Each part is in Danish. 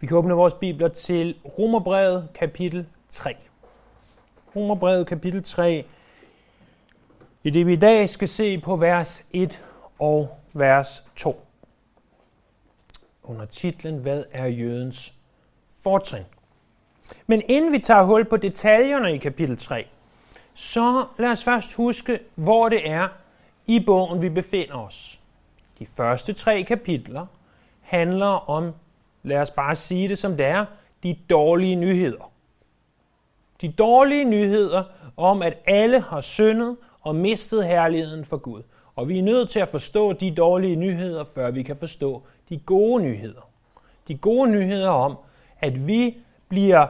Vi kan åbne vores bibler til Romerbrevet kapitel 3. Romerbrevet kapitel 3, i det vi i dag skal se på vers 1 og vers 2. Under titlen Hvad er jødens fortrin? Men inden vi tager hul på detaljerne i kapitel 3, så lad os først huske, hvor det er i bogen, vi befinder os. De første tre kapitler handler om lad os bare sige det som det er, de dårlige nyheder. De dårlige nyheder om, at alle har syndet og mistet herligheden for Gud. Og vi er nødt til at forstå de dårlige nyheder, før vi kan forstå de gode nyheder. De gode nyheder om, at vi bliver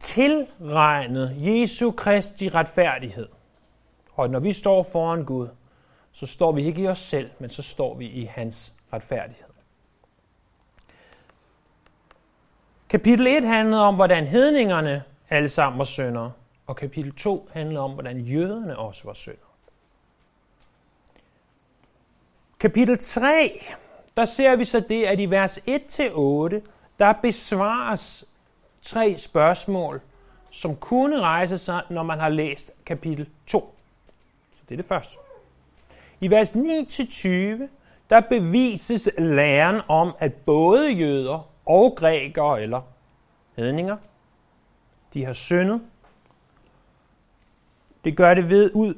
tilregnet Jesu Kristi retfærdighed. Og når vi står foran Gud, så står vi ikke i os selv, men så står vi i hans retfærdighed. Kapitel 1 handlede om, hvordan hedningerne alle sammen var sønder, og kapitel 2 handler om, hvordan jøderne også var sønder. Kapitel 3, der ser vi så det, at i vers 1-8, der besvares tre spørgsmål, som kunne rejse sig, når man har læst kapitel 2. Så det er det første. I vers 9-20, der bevises læren om, at både jøder og grækere eller hedninger, de har syndet. Det gør det ved ud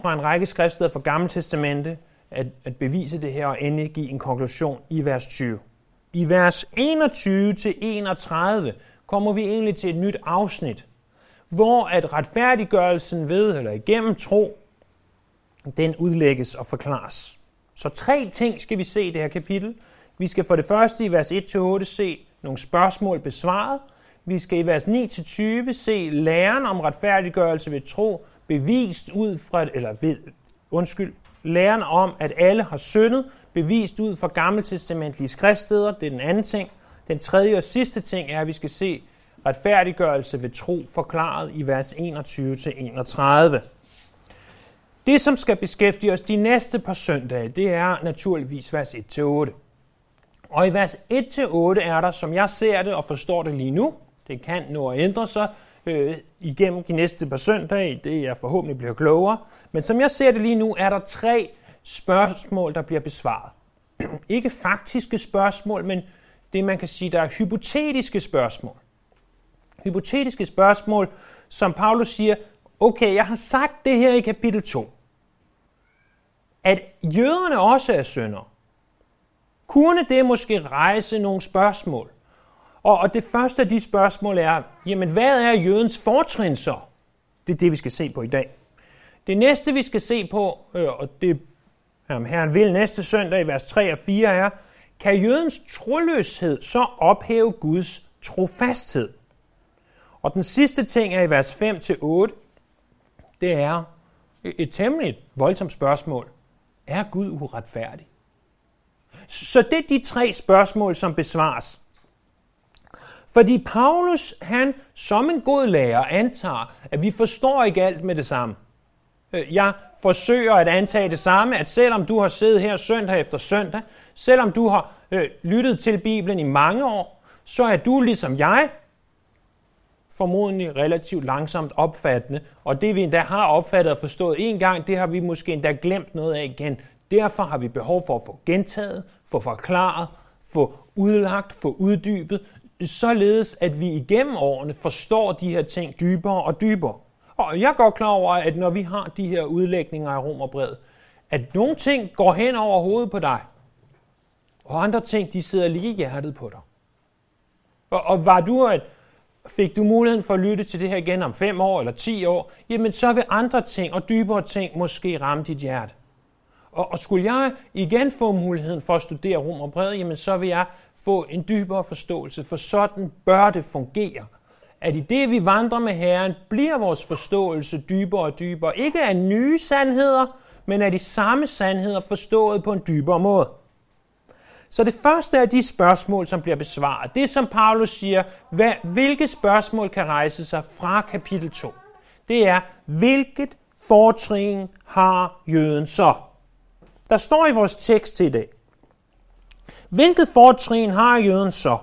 fra en række skriftsteder fra Gamle Testamente at, at bevise det her og endelig give en konklusion i vers 20. I vers 21-31 kommer vi egentlig til et nyt afsnit, hvor at retfærdiggørelsen ved eller igennem tro, den udlægges og forklares. Så tre ting skal vi se i det her kapitel. Vi skal for det første i vers 1-8 se nogle spørgsmål besvaret. Vi skal i vers 9-20 se læren om retfærdiggørelse ved tro bevist ud fra, eller ved, undskyld, læren om, at alle har syndet, bevist ud fra gammeltestamentlige skriftsteder. Det er den anden ting. Den tredje og sidste ting er, at vi skal se retfærdiggørelse ved tro forklaret i vers 21-31. Det, som skal beskæftige os de næste par søndage, det er naturligvis vers 1-8. Og i vers 1-8 er der, som jeg ser det og forstår det lige nu, det kan nå at ændre sig øh, igennem de næste par søndage, det er forhåbentlig bliver klogere, men som jeg ser det lige nu, er der tre spørgsmål, der bliver besvaret. Ikke faktiske spørgsmål, men det man kan sige, der er hypotetiske spørgsmål. Hypotetiske spørgsmål, som Paulus siger, okay, jeg har sagt det her i kapitel 2 at jøderne også er sønder, kunne det måske rejse nogle spørgsmål. Og, og det første af de spørgsmål er, jamen hvad er jødens fortrin så? Det er det, vi skal se på i dag. Det næste, vi skal se på, øh, og det jamen, herren vil næste søndag i vers 3 og 4 er, kan jødens troløshed så ophæve Guds trofasthed? Og den sidste ting er i vers 5-8, det er et temmelig voldsomt spørgsmål. Er Gud uretfærdig? Så det er de tre spørgsmål, som besvares. Fordi Paulus, han som en god lærer, antager, at vi forstår ikke alt med det samme. Øh, jeg forsøger at antage det samme, at selvom du har siddet her søndag efter søndag, selvom du har øh, lyttet til Bibelen i mange år, så er du ligesom jeg formodentlig relativt langsomt opfattende, og det vi endda har opfattet og forstået en gang, det har vi måske endda glemt noget af igen. Derfor har vi behov for at få gentaget, få forklaret, få udlagt, få uddybet, således at vi igennem årene forstår de her ting dybere og dybere. Og jeg er godt klar over, at når vi har de her udlægninger af Romerbrevet, at nogle ting går hen over hovedet på dig, og andre ting, de sidder lige i hjertet på dig. Og, og var du et, fik du muligheden for at lytte til det her igen om 5 år eller 10 år, jamen så vil andre ting og dybere ting måske ramme dit hjerte. Og, og skulle jeg igen få muligheden for at studere Rom og Bred, jamen så vil jeg få en dybere forståelse, for sådan bør det fungere. At i det, vi vandrer med Herren, bliver vores forståelse dybere og dybere. Ikke af nye sandheder, men af de samme sandheder forstået på en dybere måde. Så det første af de spørgsmål, som bliver besvaret, det som Paulus siger, hvad, hvilke spørgsmål kan rejse sig fra kapitel 2, det er, hvilket fortrin har jøden så? Der står i vores tekst til i dag, Hvilket fortrin har jøden så?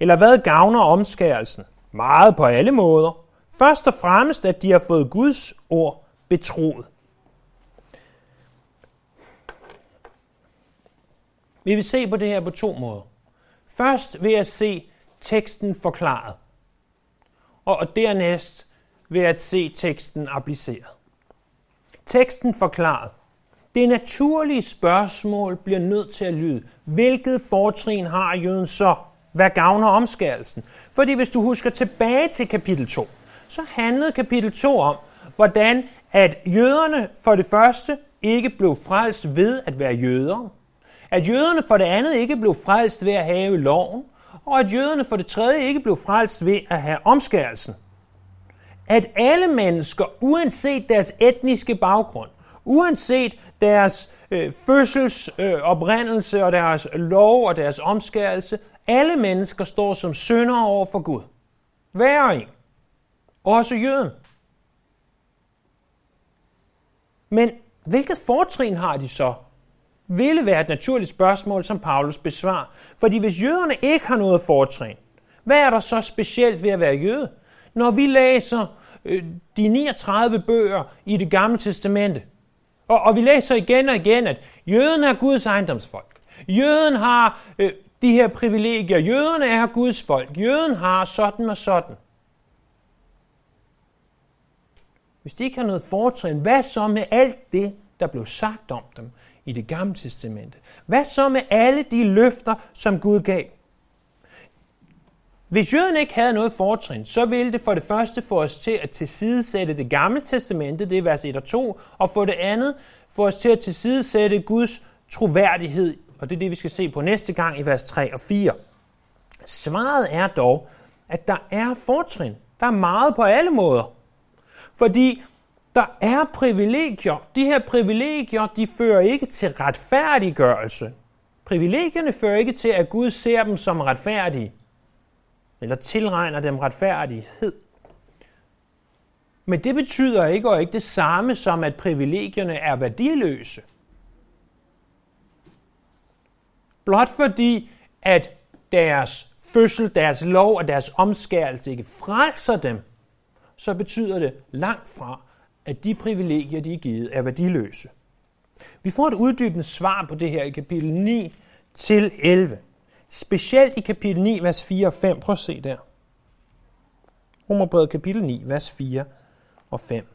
Eller hvad gavner omskærelsen? Meget på alle måder. Først og fremmest, at de har fået Guds ord betroet. Vi vil se på det her på to måder. Først ved at se teksten forklaret, og dernæst ved at se teksten appliceret. Teksten forklaret. Det naturlige spørgsmål bliver nødt til at lyde, hvilket fortrin har jøden så? Hvad gavner omskærelsen? Fordi hvis du husker tilbage til kapitel 2, så handlede kapitel 2 om, hvordan at jøderne for det første ikke blev frelst ved at være jøder, at jøderne for det andet ikke blev frelst ved at have loven, og at jøderne for det tredje ikke blev frelst ved at have omskærelsen. At alle mennesker, uanset deres etniske baggrund, uanset deres øh, fødsels øh, oprindelse og deres lov og deres omskærelse, alle mennesker står som syndere over for Gud. Hver en. Også jøden. Men hvilket fortrin har de så ville være et naturligt spørgsmål, som Paulus besvarer. Fordi hvis jøderne ikke har noget fortrin, hvad er der så specielt ved at være jøde? Når vi læser øh, de 39 bøger i det gamle testamente, og, og vi læser igen og igen, at jøden er Guds ejendomsfolk. Jøden har øh, de her privilegier. Jøderne er Guds folk. Jøden har sådan og sådan. Hvis de ikke har noget fortrin, hvad så med alt det, der blev sagt om dem i det gamle testamente. Hvad så med alle de løfter, som Gud gav? Hvis jøderne ikke havde noget fortrin, så ville det for det første få os til at tilsidesætte det gamle testamente, det er vers 1 og 2, og for det andet få os til at tilsidesætte Guds troværdighed, og det er det, vi skal se på næste gang i vers 3 og 4. Svaret er dog, at der er fortrin. Der er meget på alle måder. Fordi der er privilegier. De her privilegier, de fører ikke til retfærdiggørelse. Privilegierne fører ikke til, at Gud ser dem som retfærdige, eller tilregner dem retfærdighed. Men det betyder ikke og ikke det samme som, at privilegierne er værdiløse. Blot fordi, at deres fødsel, deres lov og deres omskærelse ikke frelser dem, så betyder det langt fra, at de privilegier, de er givet, er værdiløse. Vi får et uddybende svar på det her i kapitel 9 til 11. Specielt i kapitel 9, vers 4 og 5. Prøv at se der. Romerbrevet kapitel 9, vers 4 og 5.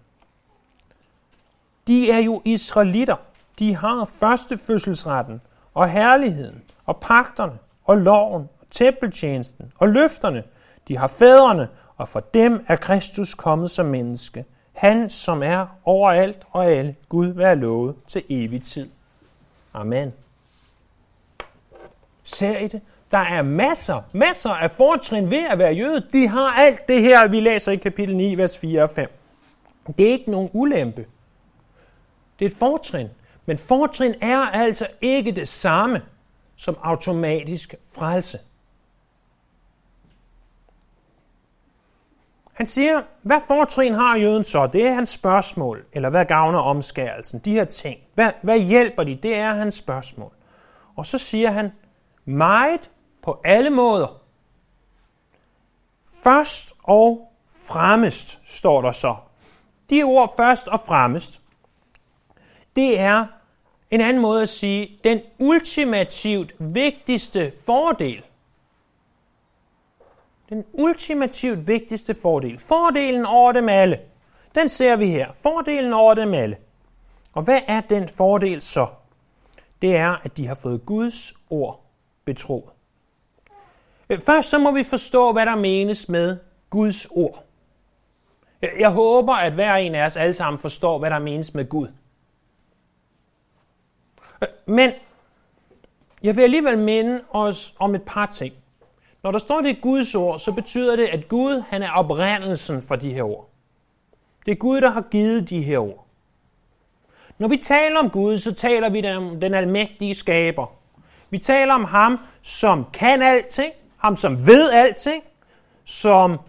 De er jo israelitter. De har førstefødselsretten og herligheden og pagterne og loven og tempeltjenesten og løfterne. De har fædrene, og for dem er Kristus kommet som menneske han, som er overalt og alle, Gud være lovet til evig tid. Amen. Ser I det? Der er masser, masser af fortrin ved at være jøde. De har alt det her, vi læser i kapitel 9, vers 4 og 5. Det er ikke nogen ulempe. Det er et fortrin. Men fortrin er altså ikke det samme som automatisk frelse. Han siger, hvad fortrin har jøden så? Det er hans spørgsmål. Eller hvad gavner omskærelsen? De her ting. Hvad, hvad hjælper de? Det er hans spørgsmål. Og så siger han, meget på alle måder. Først og fremmest, står der så. De ord først og fremmest, det er en anden måde at sige, den ultimativt vigtigste fordel den ultimativt vigtigste fordel. Fordelen over dem alle. Den ser vi her. Fordelen over dem alle. Og hvad er den fordel så? Det er, at de har fået Guds ord betroet. Øh, først så må vi forstå, hvad der menes med Guds ord. Øh, jeg håber, at hver en af os alle sammen forstår, hvad der menes med Gud. Øh, men jeg vil alligevel minde os om et par ting. Når der står det i Guds ord, så betyder det, at Gud han er oprindelsen for de her ord. Det er Gud, der har givet de her ord. Når vi taler om Gud, så taler vi om den almægtige skaber. Vi taler om ham, som kan alting, ham som ved alting, som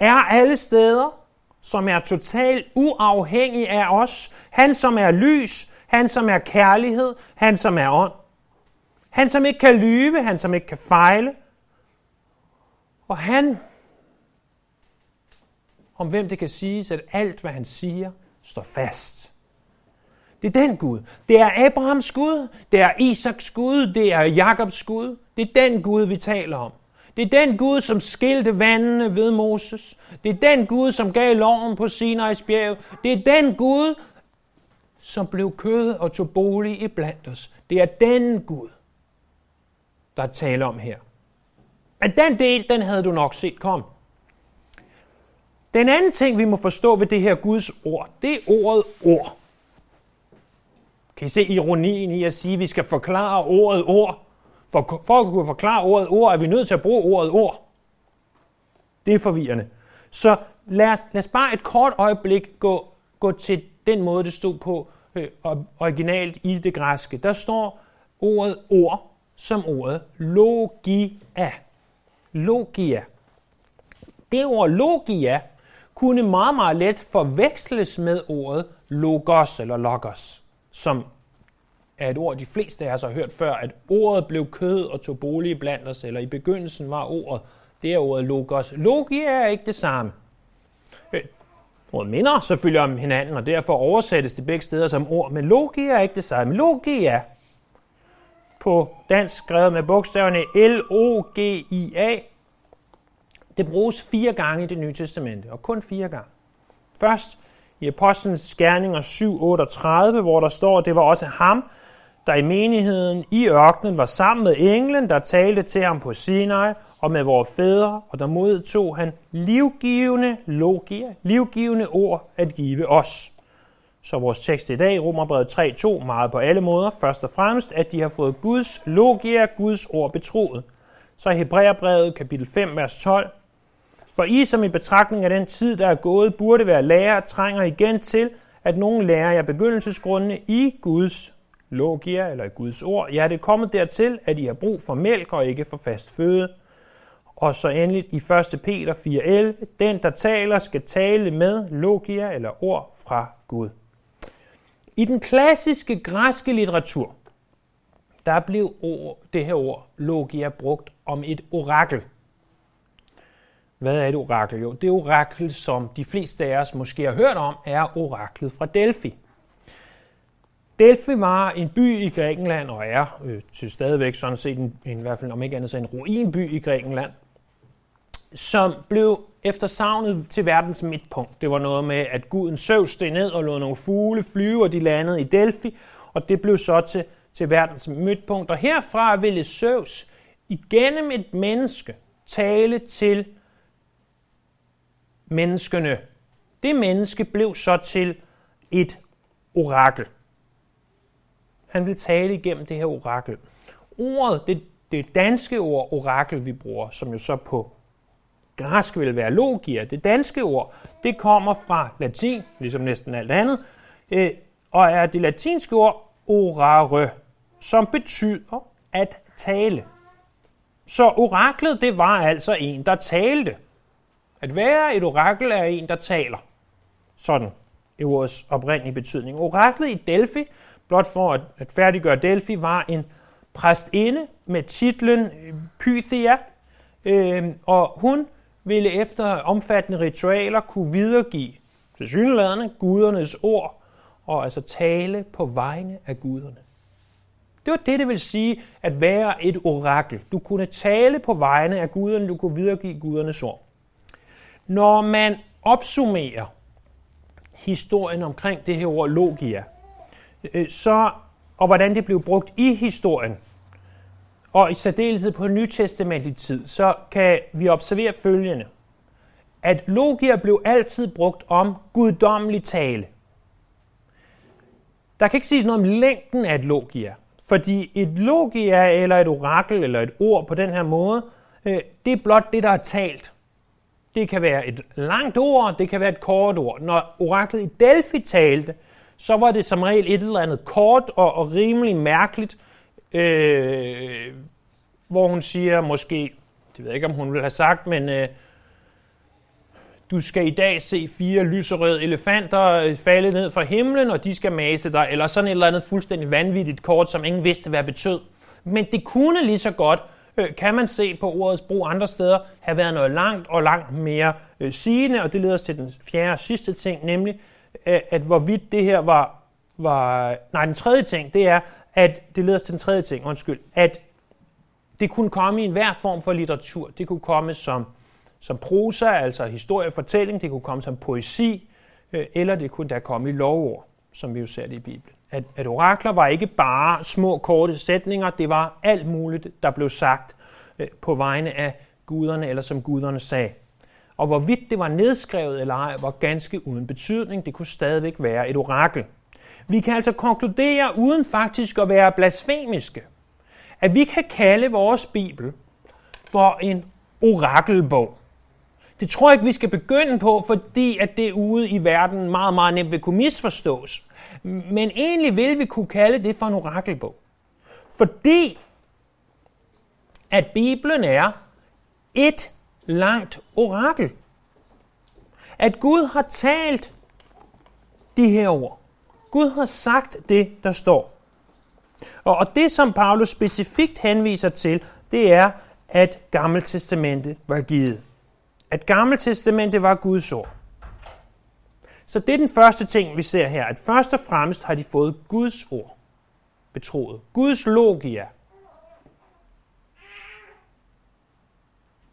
er alle steder, som er totalt uafhængig af os, han som er lys, han som er kærlighed, han som er ånd. Han, som ikke kan lyve, han, som ikke kan fejle. Og han, om hvem det kan siges, at alt, hvad han siger, står fast. Det er den Gud. Det er Abrahams Gud, det er Isaks Gud, det er Jakobs Gud. Det er den Gud, vi taler om. Det er den Gud, som skilte vandene ved Moses. Det er den Gud, som gav loven på Sinai's bjerg. Det er den Gud, som blev kød og tog bolig i blandt os. Det er den Gud, der taler om her. At den del, den havde du nok set komme. Den anden ting, vi må forstå ved det her Guds ord, det er ordet ord. Kan I se ironien i at sige, at vi skal forklare ordet ord? For, for at kunne forklare ordet ord, er vi nødt til at bruge ordet ord. Det er forvirrende. Så lad, lad os bare et kort øjeblik gå, gå til den måde, det stod på øh, originalt i det græske. Der står ordet ord som ordet logia. Logia. Det ord logia kunne meget, meget let forveksles med ordet logos eller logos, som er et ord, de fleste af os har hørt før, at ordet blev kød og tog bolig blandt os, eller i begyndelsen var ordet, det er ordet logos. Logia er ikke det samme. Øh, ordet minder selvfølgelig om hinanden, og derfor oversættes det begge steder som ord, men logia er ikke det samme. Logia på dansk skrevet med bogstaverne L-O-G-I-A, det bruges fire gange i det nye testamente, og kun fire gange. Først i Apostlenes Gerninger 7.38, hvor der står, at det var også ham, der i menigheden i ørkenen var sammen med englen, der talte til ham på Sinai, og med vores fædre, og der modtog han livgivende logia, livgivende ord at give os. Så vores tekst i dag, Romerbrevet 3.2, meget på alle måder. Først og fremmest, at de har fået Guds logia, Guds ord betroet. Så Hebræerbrevet kapitel 5, vers 12. For I, som i betragtning af den tid, der er gået, burde være lærer, trænger igen til, at nogen lærer jer begyndelsesgrundene i Guds logia, eller i Guds ord. Ja, det er kommet dertil, at I har brug for mælk og ikke for fast føde. Og så endelig i 1. Peter 4.11, den der taler skal tale med logia eller ord fra Gud. I den klassiske græske litteratur, der blev ord, det her ord logia brugt om et orakel. Hvad er et orakel? Jo, det orakel, som de fleste af os måske har hørt om, er oraklet fra Delphi. Delphi var en by i Grækenland, og er øh, til stadigvæk sådan set en, en, i hvert fald om ikke andet så en ruinby i Grækenland, som blev efter savnet til verdens midtpunkt. Det var noget med, at guden Zeus steg ned og lod nogle fugle flyve, og de landede i Delphi, og det blev så til, til verdens midtpunkt. Og herfra ville Zeus igennem et menneske tale til menneskene. Det menneske blev så til et orakel. Han ville tale igennem det her orakel. Ordet, det, det danske ord orakel, vi bruger, som jo så på græsk vil være logia, det danske ord, det kommer fra latin, ligesom næsten alt andet, øh, og er det latinske ord orare, som betyder at tale. Så oraklet, det var altså en, der talte. At være et orakel er en, der taler. Sådan i ordets oprindelige betydning. Oraklet i Delphi, blot for at, at færdiggøre Delphi, var en præstinde med titlen Pythia, øh, og hun ville efter omfattende ritualer kunne videregive til synlædende gudernes ord, og altså tale på vegne af guderne. Det var det, det vil sige at være et orakel. Du kunne tale på vegne af guderne, du kunne videregive gudernes ord. Når man opsummerer historien omkring det her ord logia, øh, så, og hvordan det blev brugt i historien, og i særdeleshed på nytestamentlig tid, så kan vi observere følgende. At logia blev altid brugt om guddommelig tale. Der kan ikke siges noget om længden af et logia, fordi et logia eller et orakel eller et ord på den her måde, øh, det er blot det, der er talt. Det kan være et langt ord, det kan være et kort ord. Når oraklet i Delphi talte, så var det som regel et eller andet kort og, og rimelig mærkeligt, øh, hvor hun siger måske, det ved jeg ikke, om hun vil have sagt, men øh, du skal i dag se fire lyserøde elefanter øh, falde ned fra himlen, og de skal mase dig, eller sådan et eller andet fuldstændig vanvittigt kort, som ingen vidste, hvad betød. Men det kunne lige så godt, øh, kan man se på ordets brug andre steder, have været noget langt og langt mere øh, sigende, og det leder os til den fjerde og sidste ting, nemlig at, at hvorvidt det her var, var... Nej, den tredje ting, det er, at det leder os til den tredje ting, undskyld, at det kunne komme i enhver form for litteratur. Det kunne komme som, som prosa, altså historie, fortælling, det kunne komme som poesi, øh, eller det kunne da komme i lovord, som vi jo ser det i Bibelen. At, at orakler var ikke bare små, korte sætninger, det var alt muligt, der blev sagt øh, på vegne af guderne, eller som guderne sagde. Og hvorvidt det var nedskrevet eller ej, var ganske uden betydning. Det kunne stadigvæk være et orakel. Vi kan altså konkludere, uden faktisk at være blasfemiske, at vi kan kalde vores Bibel for en orakelbog. Det tror jeg ikke, vi skal begynde på, fordi at det ude i verden meget, meget nemt vil kunne misforstås. Men egentlig vil vi kunne kalde det for en orakelbog. Fordi at Bibelen er et langt orakel. At Gud har talt de her ord. Gud har sagt det, der står. Og og det, som Paulus specifikt henviser til, det er, at Gammeltestamentet var givet. At Gammeltestamentet var Guds ord. Så det er den første ting, vi ser her, at først og fremmest har de fået Guds ord betroet. Guds logia.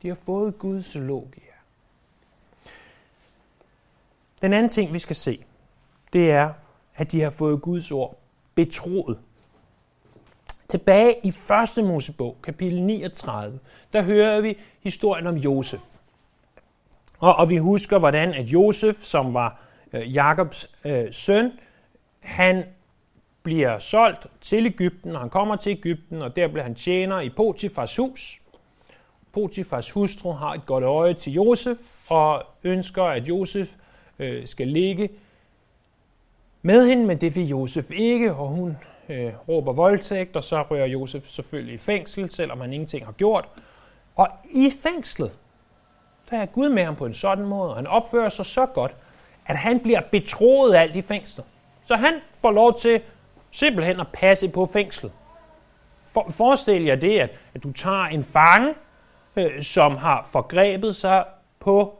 De har fået Guds logia. Den anden ting, vi skal se, det er, at de har fået Guds ord betroet. Tilbage i 1. Mosebog, kapitel 39, der hører vi historien om Josef. Og, og vi husker, hvordan at Josef, som var øh, Jakobs øh, søn, han bliver solgt til Ægypten, og han kommer til Ægypten, og der bliver han tjener i Potifars hus. Potifars hustru har et godt øje til Josef, og ønsker, at Josef øh, skal ligge med hende, men det vil Josef ikke, og hun øh, råber voldtægt, og så rører Josef selvfølgelig i fængsel, selvom han ingenting har gjort. Og i fængslet, der er Gud med ham på en sådan måde, og han opfører sig så godt, at han bliver betroet alt i fængslet. Så han får lov til simpelthen at passe på fængslet. For, forestil jer det, at, at du tager en fange, øh, som har forgrebet sig på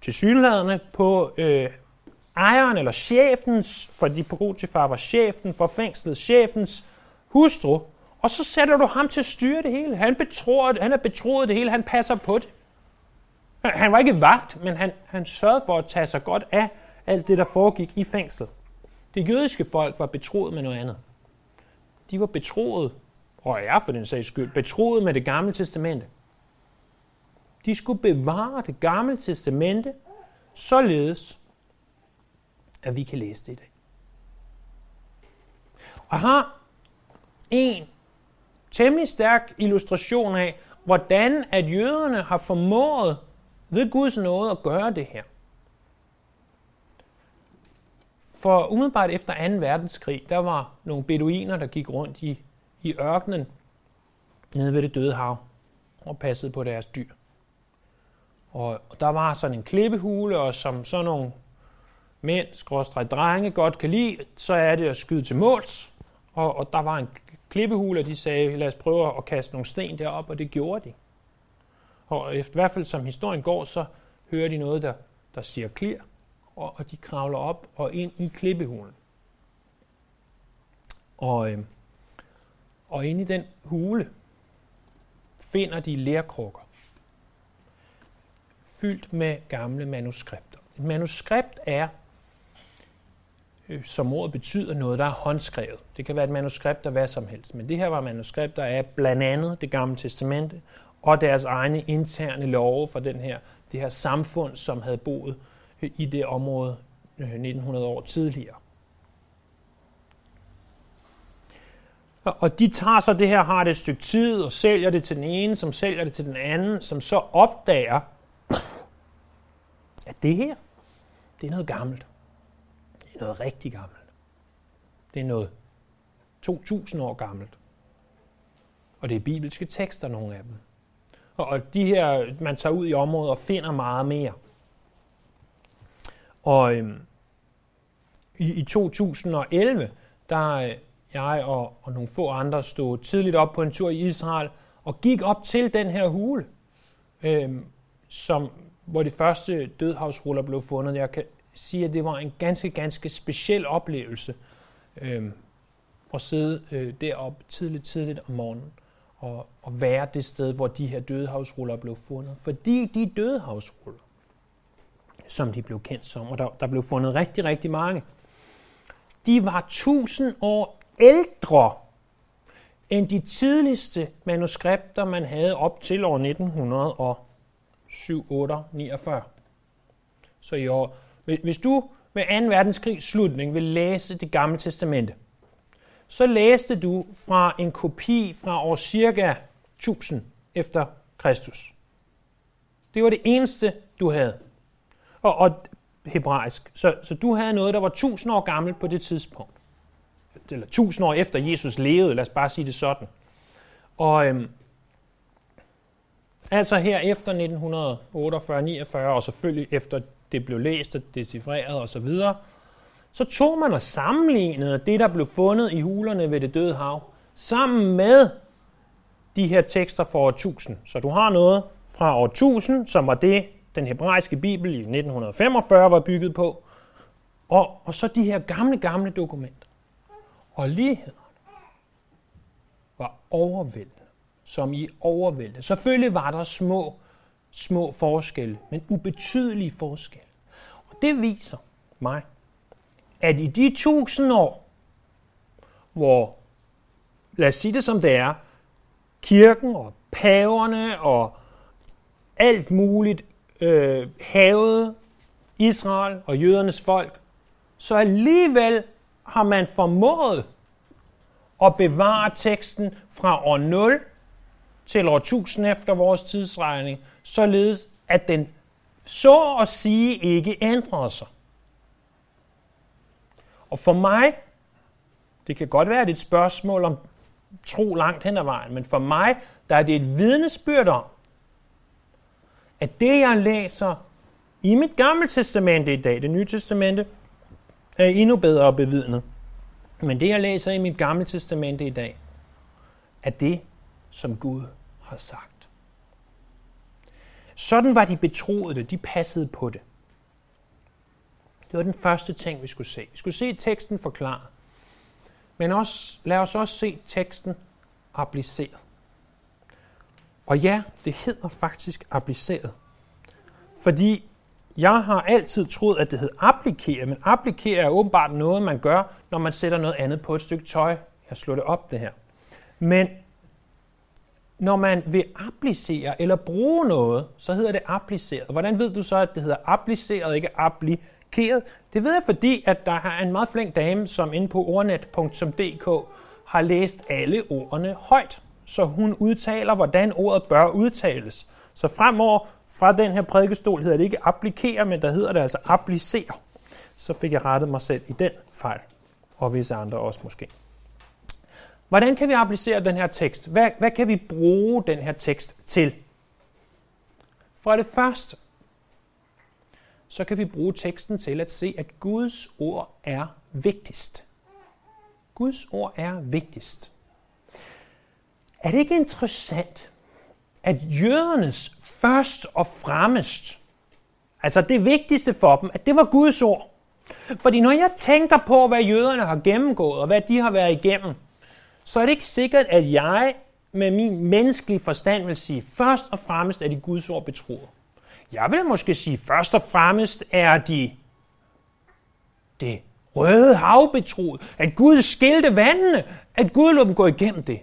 tilsyneladende på øh, ejeren eller chefens, fordi Potifar var chefen for fængslet, chefens hustru, og så sætter du ham til at styre det hele. Han, betror, han er betroet det hele, han passer på det. Han var ikke vagt, men han, han sørgede for at tage sig godt af alt det, der foregik i fængslet. Det jødiske folk var betroet med noget andet. De var betroet, og jeg for den sags skyld, betroet med det gamle testamente. De skulle bevare det gamle testamente, således at vi kan læse det i dag. Og har en temmelig stærk illustration af, hvordan at jøderne har formået ved Guds nåde at gøre det her. For umiddelbart efter 2. verdenskrig, der var nogle beduiner, der gik rundt i, i ørkenen nede ved det døde hav og passede på deres dyr. Og, og der var sådan en klippehule, og som sådan nogle mænd, skråstrej drenge, godt kan lide, så er det at skyde til måls. Og, og der var en klippehule, og de sagde, lad os prøve at kaste nogle sten derop, og det gjorde de. Og efter, i hvert fald som historien går, så hører de noget, der, der siger klir, og, og de kravler op og ind i klippehulen. Og, øh, og inde i den hule finder de lærkrukker, fyldt med gamle manuskripter. Et manuskript er Øh, som ordet betyder noget, der er håndskrevet. Det kan være et manuskript af hvad som helst, men det her var manuskripter af blandt andet det gamle testamente og deres egne interne love for den her, det her samfund, som havde boet øh, i det område øh, 1900 år tidligere. Og de tager så det her, har det et stykke tid, og sælger det til den ene, som sælger det til den anden, som så opdager, at det her, det er noget gammelt noget rigtig gammelt. Det er noget 2000 år gammelt. Og det er bibelske tekster, nogle af dem. Og de her, man tager ud i området og finder meget mere. Og øhm, i, i 2011, der øh, jeg og, og nogle få andre stod tidligt op på en tur i Israel og gik op til den her hule, øhm, som, hvor de første dødhavsruller blev fundet. Jeg kan sige, at det var en ganske, ganske speciel oplevelse øh, at sidde øh, deroppe tidligt, tidligt om morgenen og, og være det sted, hvor de her dødehavsruller blev fundet. Fordi de dødehavsruller, som de blev kendt som, og der, der blev fundet rigtig, rigtig mange, de var tusind år ældre end de tidligste manuskripter, man havde op til år 1907, 8, 49. Så i år, hvis du ved 2. verdenskrigs slutning vil læse det gamle testamente, så læste du fra en kopi fra år cirka 1000 efter Kristus. Det var det eneste, du havde. Og, og hebraisk. Så, så du havde noget, der var 1000 år gammelt på det tidspunkt. Eller 1000 år efter Jesus levede, lad os bare sige det sådan. Og øhm, altså her efter 1948-49, og selvfølgelig efter det blev læst og decifreret osv., så, så tog man og sammenlignede det, der blev fundet i hulerne ved det døde hav, sammen med de her tekster fra år 1000. Så du har noget fra år 1000, som var det, den hebraiske bibel i 1945 var bygget på, og, og så de her gamle, gamle dokumenter. Og lighederne var overvældende, som i overvældende. Selvfølgelig var der små, små forskelle, men ubetydelige forskelle. Og det viser mig, at i de tusind år, hvor, lad os sige det som det er, kirken og paverne og alt muligt øh, havede Israel og jødernes folk, så alligevel har man formået at bevare teksten fra år 0 til år 1000 efter vores tidsregning, således at den så at sige ikke ændrede sig. Og for mig, det kan godt være, at det er et spørgsmål om tro langt hen ad vejen, men for mig, der er det et vidnesbyrd om, at det, jeg læser i mit gamle testamente i dag, det nye testamente, er endnu bedre bevidnet. Men det, jeg læser i mit gamle testamente i dag, er det, som Gud har sagt. Sådan var de betroede de passede på det. Det var den første ting, vi skulle se. Vi skulle se teksten forklaret. Men også, lad os også se teksten appliceret. Og ja, det hedder faktisk appliceret. Fordi jeg har altid troet, at det hed applikere, men applikere er åbenbart noget, man gør, når man sætter noget andet på et stykke tøj. Jeg slår det op, det her. Men når man vil applicere eller bruge noget, så hedder det appliceret. Hvordan ved du så, at det hedder appliceret, ikke applikeret? Det ved jeg, fordi at der er en meget flink dame, som inde på ordnet.dk har læst alle ordene højt, så hun udtaler, hvordan ordet bør udtales. Så fremover fra den her prædikestol hedder det ikke applikere, men der hedder det altså applicere. Så fik jeg rettet mig selv i den fejl, og visse andre også måske. Hvordan kan vi applicere den her tekst? Hvad, hvad kan vi bruge den her tekst til? For det første, så kan vi bruge teksten til at se, at Guds ord er vigtigst. Guds ord er vigtigst. Er det ikke interessant, at jødernes først og fremmest, altså det vigtigste for dem, at det var Guds ord. Fordi når jeg tænker på, hvad jøderne har gennemgået, og hvad de har været igennem, så er det ikke sikkert, at jeg med min menneskelige forstand vil sige, først og fremmest er de Guds ord betroet. Jeg vil måske sige, først og fremmest er de det røde hav betroet, at Gud skilte vandene, at Gud lå dem gå igennem det.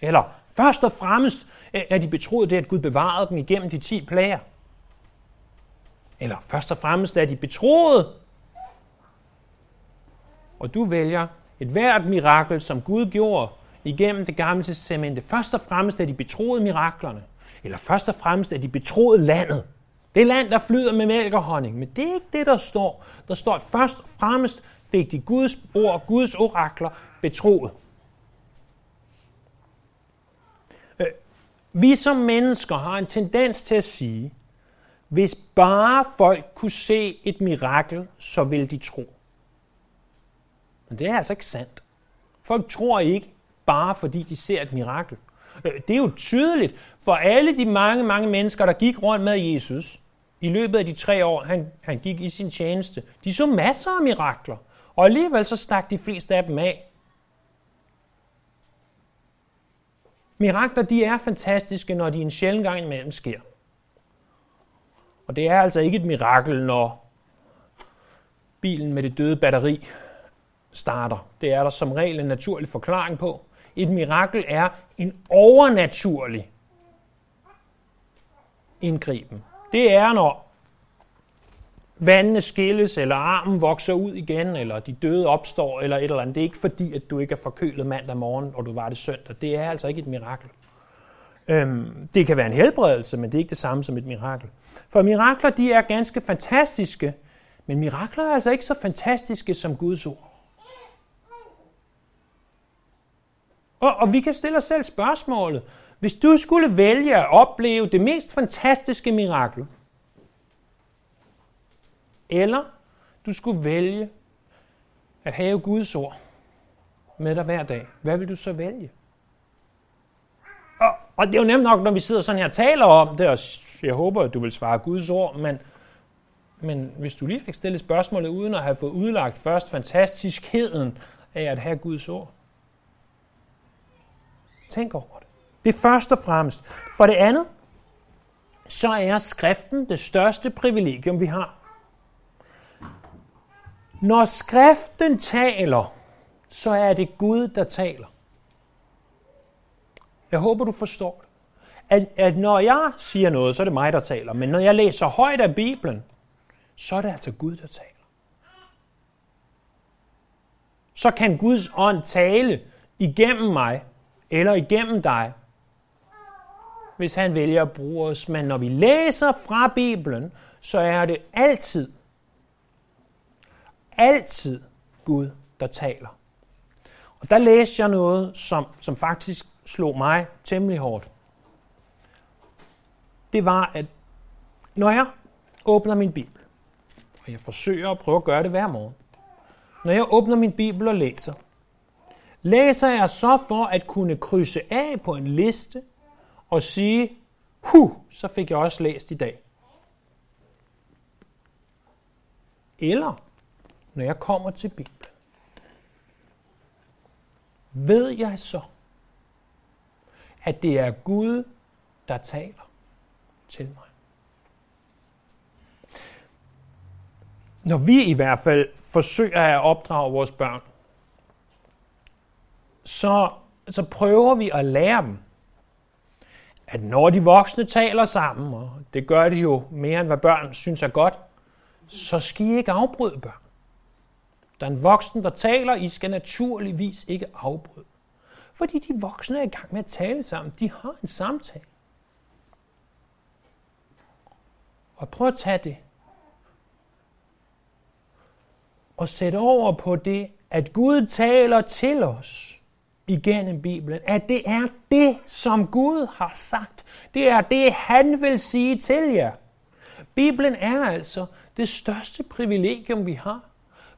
Eller først og fremmest er de betroet det, at Gud bevarede dem igennem de ti plager. Eller først og fremmest er de betroet, og du vælger et hvert mirakel, som Gud gjorde igennem det gamle testamente. Først og fremmest er de betroede miraklerne. Eller først og fremmest er de betroede landet. Det land, der flyder med mælk og honning. Men det er ikke det, der står. Der står, at først og fremmest fik de Guds ord, Guds orakler betroet. Øh, vi som mennesker har en tendens til at sige, hvis bare folk kunne se et mirakel, så ville de tro. Men det er altså ikke sandt. Folk tror ikke bare fordi de ser et mirakel. Øh, det er jo tydeligt for alle de mange, mange mennesker, der gik rundt med Jesus i løbet af de tre år, han, han gik i sin tjeneste. De så masser af mirakler, og alligevel så stak de fleste af dem af. Mirakler, de er fantastiske, når de en sjældent gang imellem sker. Og det er altså ikke et mirakel, når bilen med det døde batteri starter. Det er der som regel en naturlig forklaring på. Et mirakel er en overnaturlig indgriben. Det er, når vandene skilles, eller armen vokser ud igen, eller de døde opstår, eller et eller andet. Det er ikke fordi, at du ikke er forkølet mandag morgen, og du var det søndag. Det er altså ikke et mirakel. Øhm, det kan være en helbredelse, men det er ikke det samme som et mirakel. For mirakler, de er ganske fantastiske, men mirakler er altså ikke så fantastiske som Guds ord. Og, og vi kan stille os selv spørgsmålet. Hvis du skulle vælge at opleve det mest fantastiske mirakel, eller du skulle vælge at have Guds ord med dig hver dag, hvad vil du så vælge? Og, og det er jo nemt nok, når vi sidder sådan her og taler om det, og jeg håber, at du vil svare Guds ord, men, men hvis du lige fik stillet spørgsmålet uden at have fået udlagt først fantastiskheden af at have Guds ord, Tænk over det. Det er først og fremmest. For det andet, så er skriften det største privilegium, vi har. Når skriften taler, så er det Gud, der taler. Jeg håber, du forstår det. At, at når jeg siger noget, så er det mig, der taler. Men når jeg læser højt af Bibelen, så er det altså Gud, der taler. Så kan Guds ånd tale igennem mig, eller igennem dig, hvis han vælger at bruge os. Men når vi læser fra Bibelen, så er det altid, altid Gud, der taler. Og der læste jeg noget, som, som faktisk slog mig temmelig hårdt. Det var, at når jeg åbner min Bibel, og jeg forsøger at prøve at gøre det hver morgen, når jeg åbner min Bibel og læser, læser jeg så for at kunne krydse af på en liste og sige, hu, så fik jeg også læst i dag. Eller når jeg kommer til Bibelen, ved jeg så, at det er Gud, der taler til mig. Når vi i hvert fald forsøger at opdrage vores børn, så, så prøver vi at lære dem, at når de voksne taler sammen, og det gør de jo mere end hvad børn synes er godt, så skal I ikke afbryde børn. Der er en voksen, der taler, I skal naturligvis ikke afbryde. Fordi de voksne er i gang med at tale sammen. De har en samtale. Og prøv at tage det. Og sæt over på det, at Gud taler til os igennem Bibelen, at det er det, som Gud har sagt. Det er det, han vil sige til jer. Bibelen er altså det største privilegium, vi har.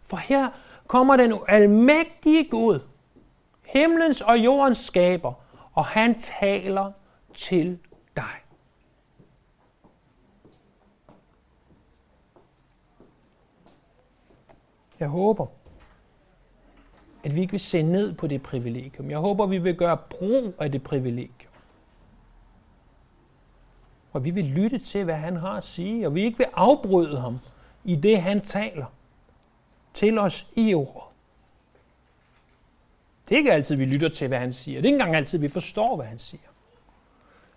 For her kommer den almægtige Gud, himlens og jordens skaber, og han taler til dig. Jeg håber, at vi ikke vil se ned på det privilegium. Jeg håber, vi vil gøre brug af det privilegium. Og vi vil lytte til, hvad han har at sige, og vi ikke vil afbryde ham i det, han taler til os i ord. Det er ikke altid, vi lytter til, hvad han siger. Det er ikke engang altid, vi forstår, hvad han siger.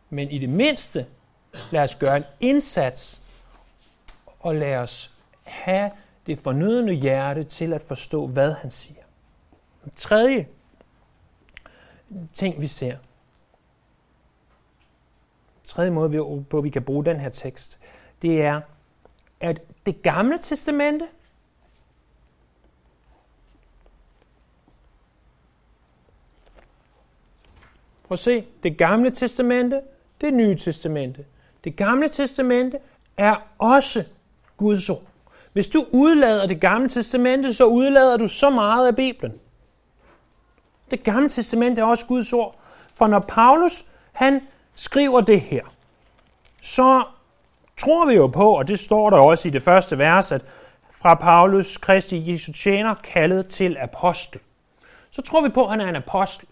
Men i det mindste, lad os gøre en indsats, og lad os have det fornødende hjerte til at forstå, hvad han siger. Den tredje ting, vi ser, tredje måde, på vi kan bruge den her tekst, det er, at det gamle testamente Prøv at se, det gamle testamente, det nye testamente. Det gamle testamente er også Guds ord. Hvis du udlader det gamle testamente, så udlader du så meget af Bibelen. Det gamle testamente er også Guds ord. For når Paulus han skriver det her, så tror vi jo på, og det står der også i det første vers, at fra Paulus, Kristi Jesu tjener, kaldet til apostel. Så tror vi på, at han er en apostel.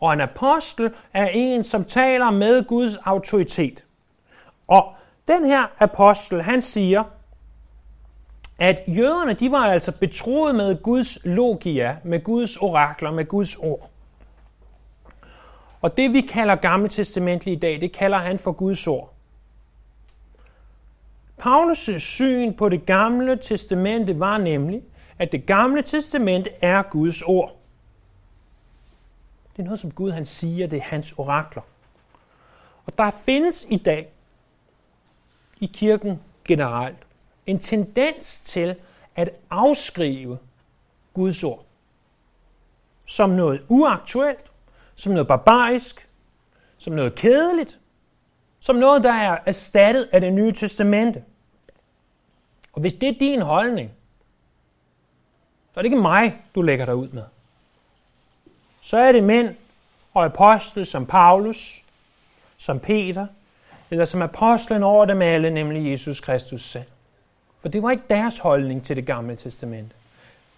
Og en apostel er en, som taler med Guds autoritet. Og den her apostel, han siger, at jøderne, de var altså betroet med Guds logia, med Guds orakler, med Guds ord. Og det vi kalder Gamle Testament i dag, det kalder han for Guds ord. Paulus' syn på det gamle testamente var nemlig, at det gamle testamente er Guds ord. Det er noget, som Gud han siger, det er hans orakler. Og der findes i dag i kirken generelt en tendens til at afskrive Guds ord som noget uaktuelt, som noget barbarisk, som noget kedeligt, som noget, der er erstattet af det nye testamente. Og hvis det er din holdning, så er det ikke mig, du lægger dig ud med. Så er det mænd og apostle som Paulus, som Peter, eller som apostlen over dem alle, nemlig Jesus Kristus selv. For det var ikke deres holdning til det gamle testamente.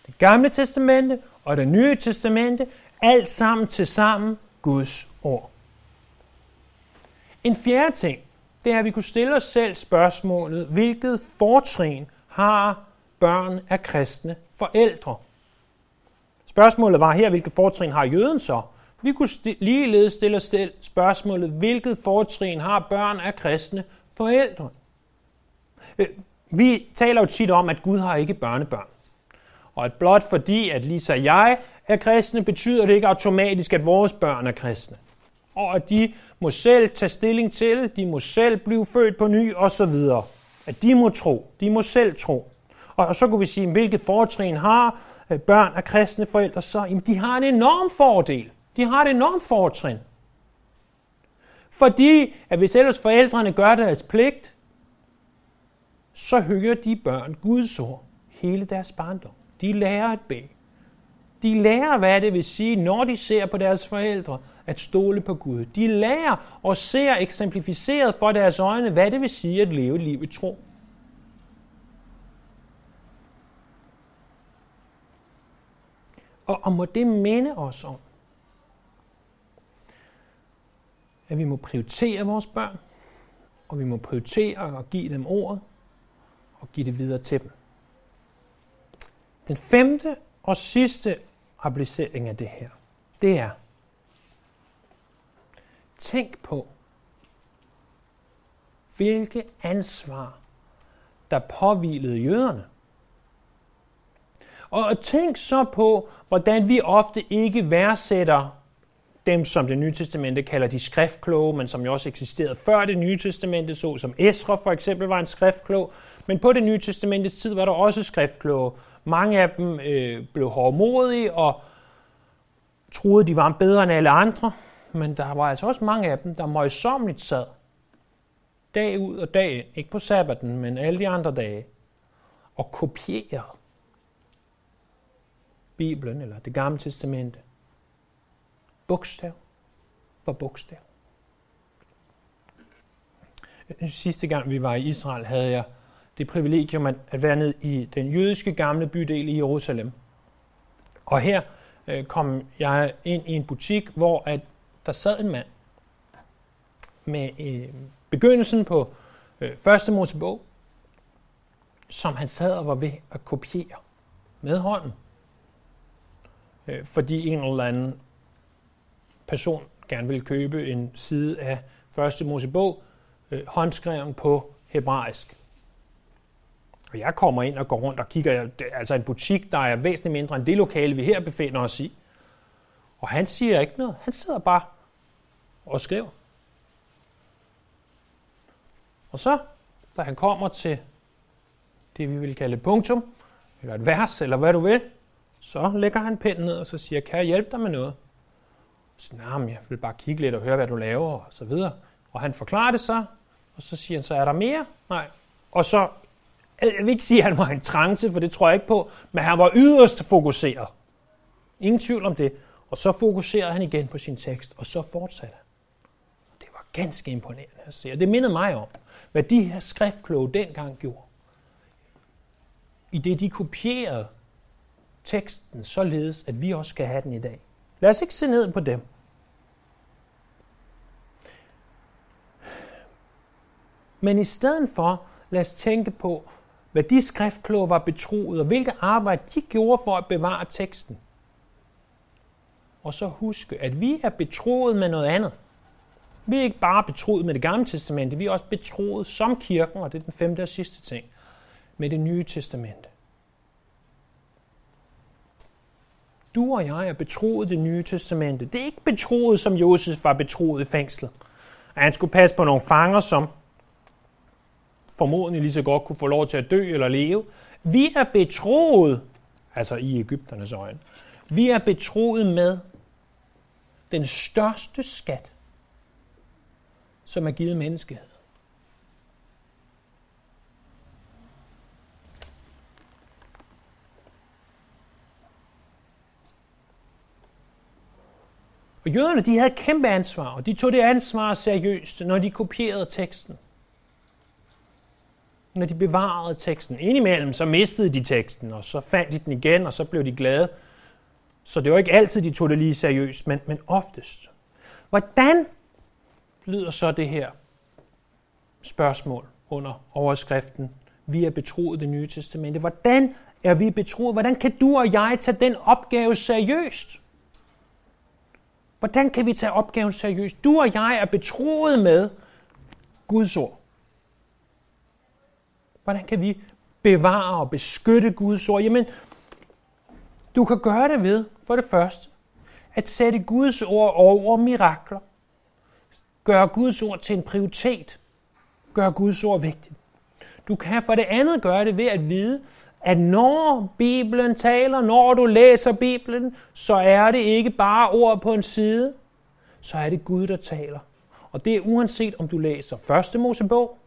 Det gamle testamente og det nye testamente, alt sammen til sammen Guds ord. En fjerde ting, det er, at vi kunne stille os selv spørgsmålet, hvilket fortrin har børn af kristne forældre? Spørgsmålet var her, hvilket fortrin har jøden så? Vi kunne st- ligeledes stille os selv spørgsmålet, hvilket fortrin har børn af kristne forældre? Øh, vi taler jo tit om, at Gud har ikke børnebørn. Og at blot fordi, at Lisa og jeg er kristne, betyder det ikke automatisk, at vores børn er kristne. Og at de må selv tage stilling til, de må selv blive født på ny osv. At de må tro, de må selv tro. Og så kunne vi sige, hvilket fortrin har øh, børn af kristne forældre så? Jamen, de har en enorm fordel. De har et enormt fortrin. Fordi, at hvis ellers forældrene gør deres pligt, så hører de børn Guds ord hele deres barndom. De lærer at bede. De lærer, hvad det vil sige, når de ser på deres forældre, at stole på Gud. De lærer og ser eksemplificeret for deres øjne, hvad det vil sige at leve et liv i tro. Og, og må det minde os om, at vi må prioritere vores børn, og vi må prioritere at give dem ordet, og give det videre til dem. Den femte og sidste applicering af det her, det er, tænk på, hvilke ansvar, der påvilede jøderne. Og tænk så på, hvordan vi ofte ikke værdsætter dem, som det nye testamente kalder de skriftkloge, men som jo også eksisterede før det nye testamente, så som Esra for eksempel var en skriftklog, men på det nye testamentets tid var der også skriftkloge. Mange af dem øh, blev hårdmodige og troede, de var bedre end alle andre, men der var altså også mange af dem, der møjsommeligt sad dag ud og dag ind, ikke på sabbaten, men alle de andre dage, og kopierede Bibelen eller det gamle testamente. Bogstav for bogstav. Sidste gang vi var i Israel, havde jeg det privilegium at være ned i den jødiske gamle bydel i Jerusalem. Og her øh, kom jeg ind i en butik, hvor at der sad en mand med øh, begyndelsen på øh, første Mosebog, som han sad og var ved at kopiere med hånden. Øh, fordi en eller anden person gerne ville købe en side af første Mosebog, øh, håndskreven på hebraisk. For jeg kommer ind og går rundt og kigger, altså en butik, der er væsentligt mindre end det lokale, vi her befinder os i. Og han siger ikke noget. Han sidder bare og skriver. Og så, da han kommer til det, vi vil kalde punktum, eller et vers, eller hvad du vil, så lægger han pinden ned og så siger, kan jeg hjælpe dig med noget? Så siger nah, jeg vil bare kigge lidt og høre, hvad du laver, og så videre. Og han forklarer det så, og så siger han, så er der mere? Nej. Og så jeg vil ikke sige, at han var en trance, for det tror jeg ikke på, men han var yderst fokuseret. Ingen tvivl om det. Og så fokuserede han igen på sin tekst, og så fortsatte han. Det var ganske imponerende at se, og det mindede mig om, hvad de her skriftkloge dengang gjorde. I det de kopierede teksten således, at vi også skal have den i dag. Lad os ikke se ned på dem. Men i stedet for, lad os tænke på, hvad de skriftkloge var betroet, og hvilket arbejde de gjorde for at bevare teksten. Og så huske, at vi er betroet med noget andet. Vi er ikke bare betroet med det gamle testamente, vi er også betroet som kirken, og det er den femte og sidste ting, med det nye testamente. Du og jeg er betroet det nye testamente. Det er ikke betroet, som Josef var betroet i fængslet. At han skulle passe på nogle fanger, som formodentlig lige så godt kunne få lov til at dø eller leve. Vi er betroet, altså i Ægypternes øjne, vi er betroet med den største skat, som er givet menneskehed. Og jøderne, de havde kæmpe ansvar, og de tog det ansvar seriøst, når de kopierede teksten. Når de bevarede teksten. Indimellem så mistede de teksten, og så fandt de den igen, og så blev de glade. Så det var ikke altid, de tog det lige seriøst, men, men oftest. Hvordan lyder så det her spørgsmål under overskriften, vi er betroet det nye testamente. Hvordan er vi betroet? Hvordan kan du og jeg tage den opgave seriøst? Hvordan kan vi tage opgaven seriøst? Du og jeg er betroet med Guds ord. Hvordan kan vi bevare og beskytte Guds ord? Jamen, du kan gøre det ved, for det første, at sætte Guds ord over mirakler. Gør Guds ord til en prioritet. Gør Guds ord vigtigt. Du kan for det andet gøre det ved at vide, at når Bibelen taler, når du læser Bibelen, så er det ikke bare ord på en side, så er det Gud, der taler. Og det er uanset om du læser første Mosebog,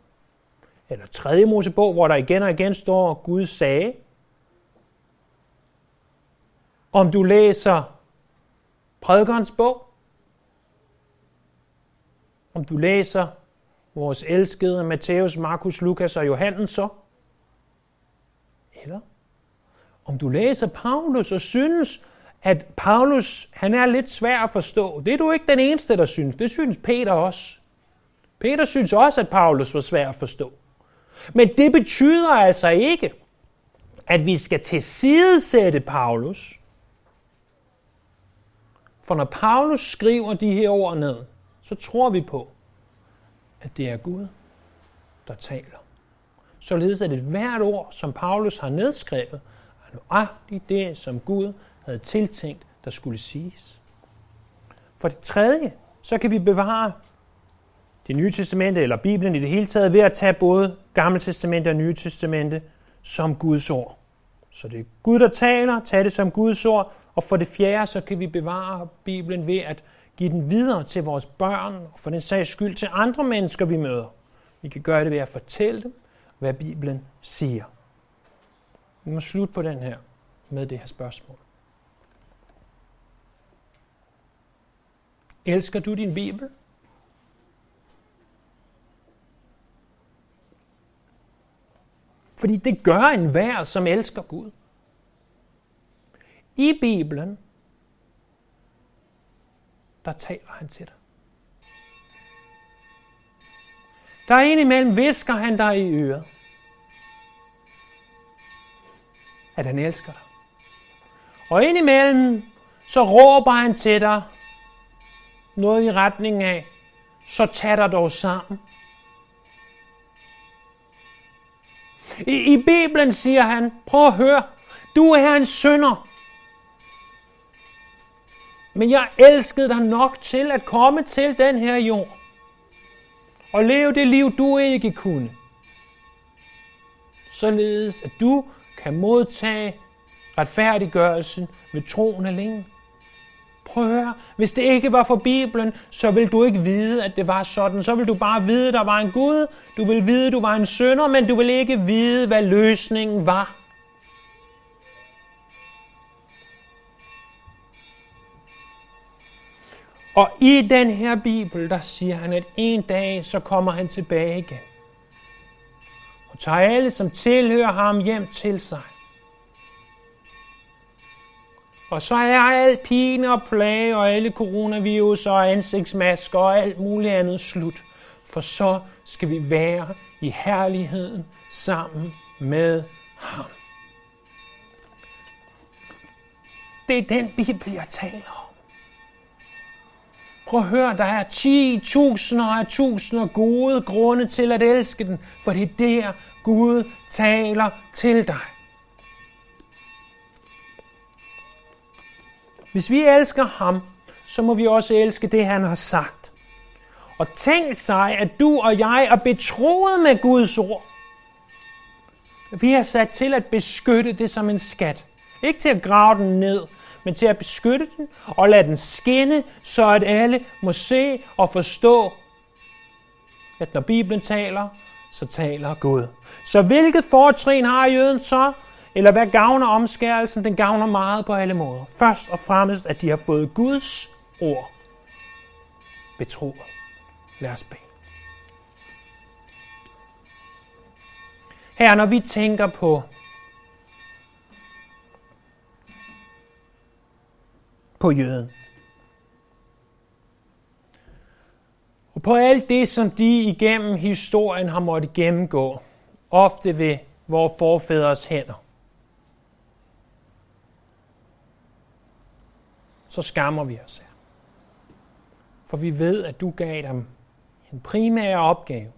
eller tredje Mosebog, hvor der igen og igen står Gud sagde. Om du læser prædikernes bog, om du læser vores elskede Matthæus, Markus, Lukas og Johannes så, eller om du læser Paulus og synes, at Paulus han er lidt svær at forstå. Det er du ikke den eneste, der synes. Det synes Peter også. Peter synes også, at Paulus var svær at forstå. Men det betyder altså ikke, at vi skal tilsidesætte Paulus. For når Paulus skriver de her ord ned, så tror vi på, at det er Gud, der taler. Således at et hvert ord, som Paulus har nedskrevet, er nøjagtigt det, som Gud havde tiltænkt, der skulle siges. For det tredje, så kan vi bevare det nye testamente, eller Bibelen i det hele taget, ved at tage både Gamle testamente og Nye testamente som Guds ord. Så det er Gud, der taler, tag det som Guds ord, og for det fjerde, så kan vi bevare Bibelen ved at give den videre til vores børn, og for den sags skyld til andre mennesker, vi møder. Vi kan gøre det ved at fortælle dem, hvad Bibelen siger. Vi må slutte på den her med det her spørgsmål. Elsker du din Bibel? Fordi det gør en hver, som elsker Gud. I Bibelen, der taler han til dig. Der er en imellem, visker han dig i øret, at han elsker dig. Og indimellem, så råber han til dig noget i retning af, så tag dig dog sammen. I, I Bibelen siger han, prøv at høre, du er en sønder. Men jeg elskede dig nok til at komme til den her jord og leve det liv, du ikke kunne. Således at du kan modtage retfærdiggørelsen ved troen alene. Prøv at høre, hvis det ikke var for Bibelen, så vil du ikke vide, at det var sådan. Så vil du bare vide, at der var en Gud. Du vil vide, at du var en sønder, men du vil ikke vide, hvad løsningen var. Og i den her bibel, der siger han, at en dag, så kommer han tilbage igen. Og tager alle, som tilhører ham, hjem til sig. Og så er al pine og plage og alle coronavirus og ansigtsmasker og alt muligt andet slut. For så skal vi være i herligheden sammen med ham. Det er den Bibel, jeg taler om. Prøv at høre, der er 10.000 og tusinder gode grunde til at elske den, for det er der, Gud taler til dig. Hvis vi elsker ham, så må vi også elske det, han har sagt. Og tænk sig, at du og jeg er betroet med Guds ord. Vi har sat til at beskytte det som en skat. Ikke til at grave den ned, men til at beskytte den og lade den skinne, så at alle må se og forstå, at når Bibelen taler, så taler Gud. Så hvilket fortrin har jøden så? Eller hvad gavner omskærelsen? Den gavner meget på alle måder. Først og fremmest, at de har fået Guds ord betroet. Lad os bede. Her, når vi tænker på på jøden. Og på alt det, som de igennem historien har måttet gennemgå, ofte ved vores forfædres hænder, så skammer vi os her. For vi ved, at du gav dem en primær opgave,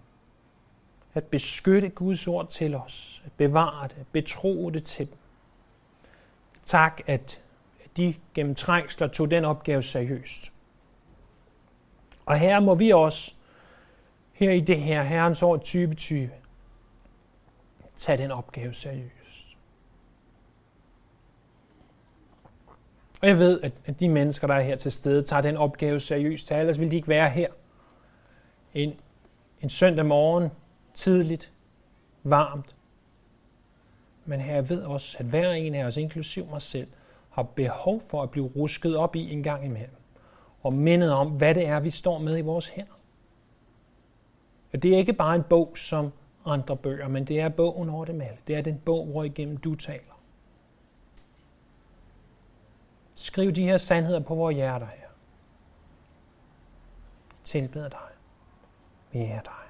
at beskytte Guds ord til os, at bevare det, at betro det til dem. Tak, at de gennem trængsler tog den opgave seriøst. Og her må vi også, her i det her Herrens år 2020, tage den opgave seriøst. Og jeg ved, at de mennesker, der er her til stede, tager den opgave seriøst, ellers ville de ikke være her. En, en søndag morgen, tidligt, varmt. Men her jeg ved også, at hver en af os, inklusiv mig selv, har behov for at blive rusket op i en gang imellem. Og mindet om, hvad det er, vi står med i vores hænder. Og det er ikke bare en bog som andre bøger, men det er bogen over dem alle. Det er den bog, hvor igennem du taler. Skriv de her sandheder på vores hjerter her. Tilbeder dig. Vi er dig.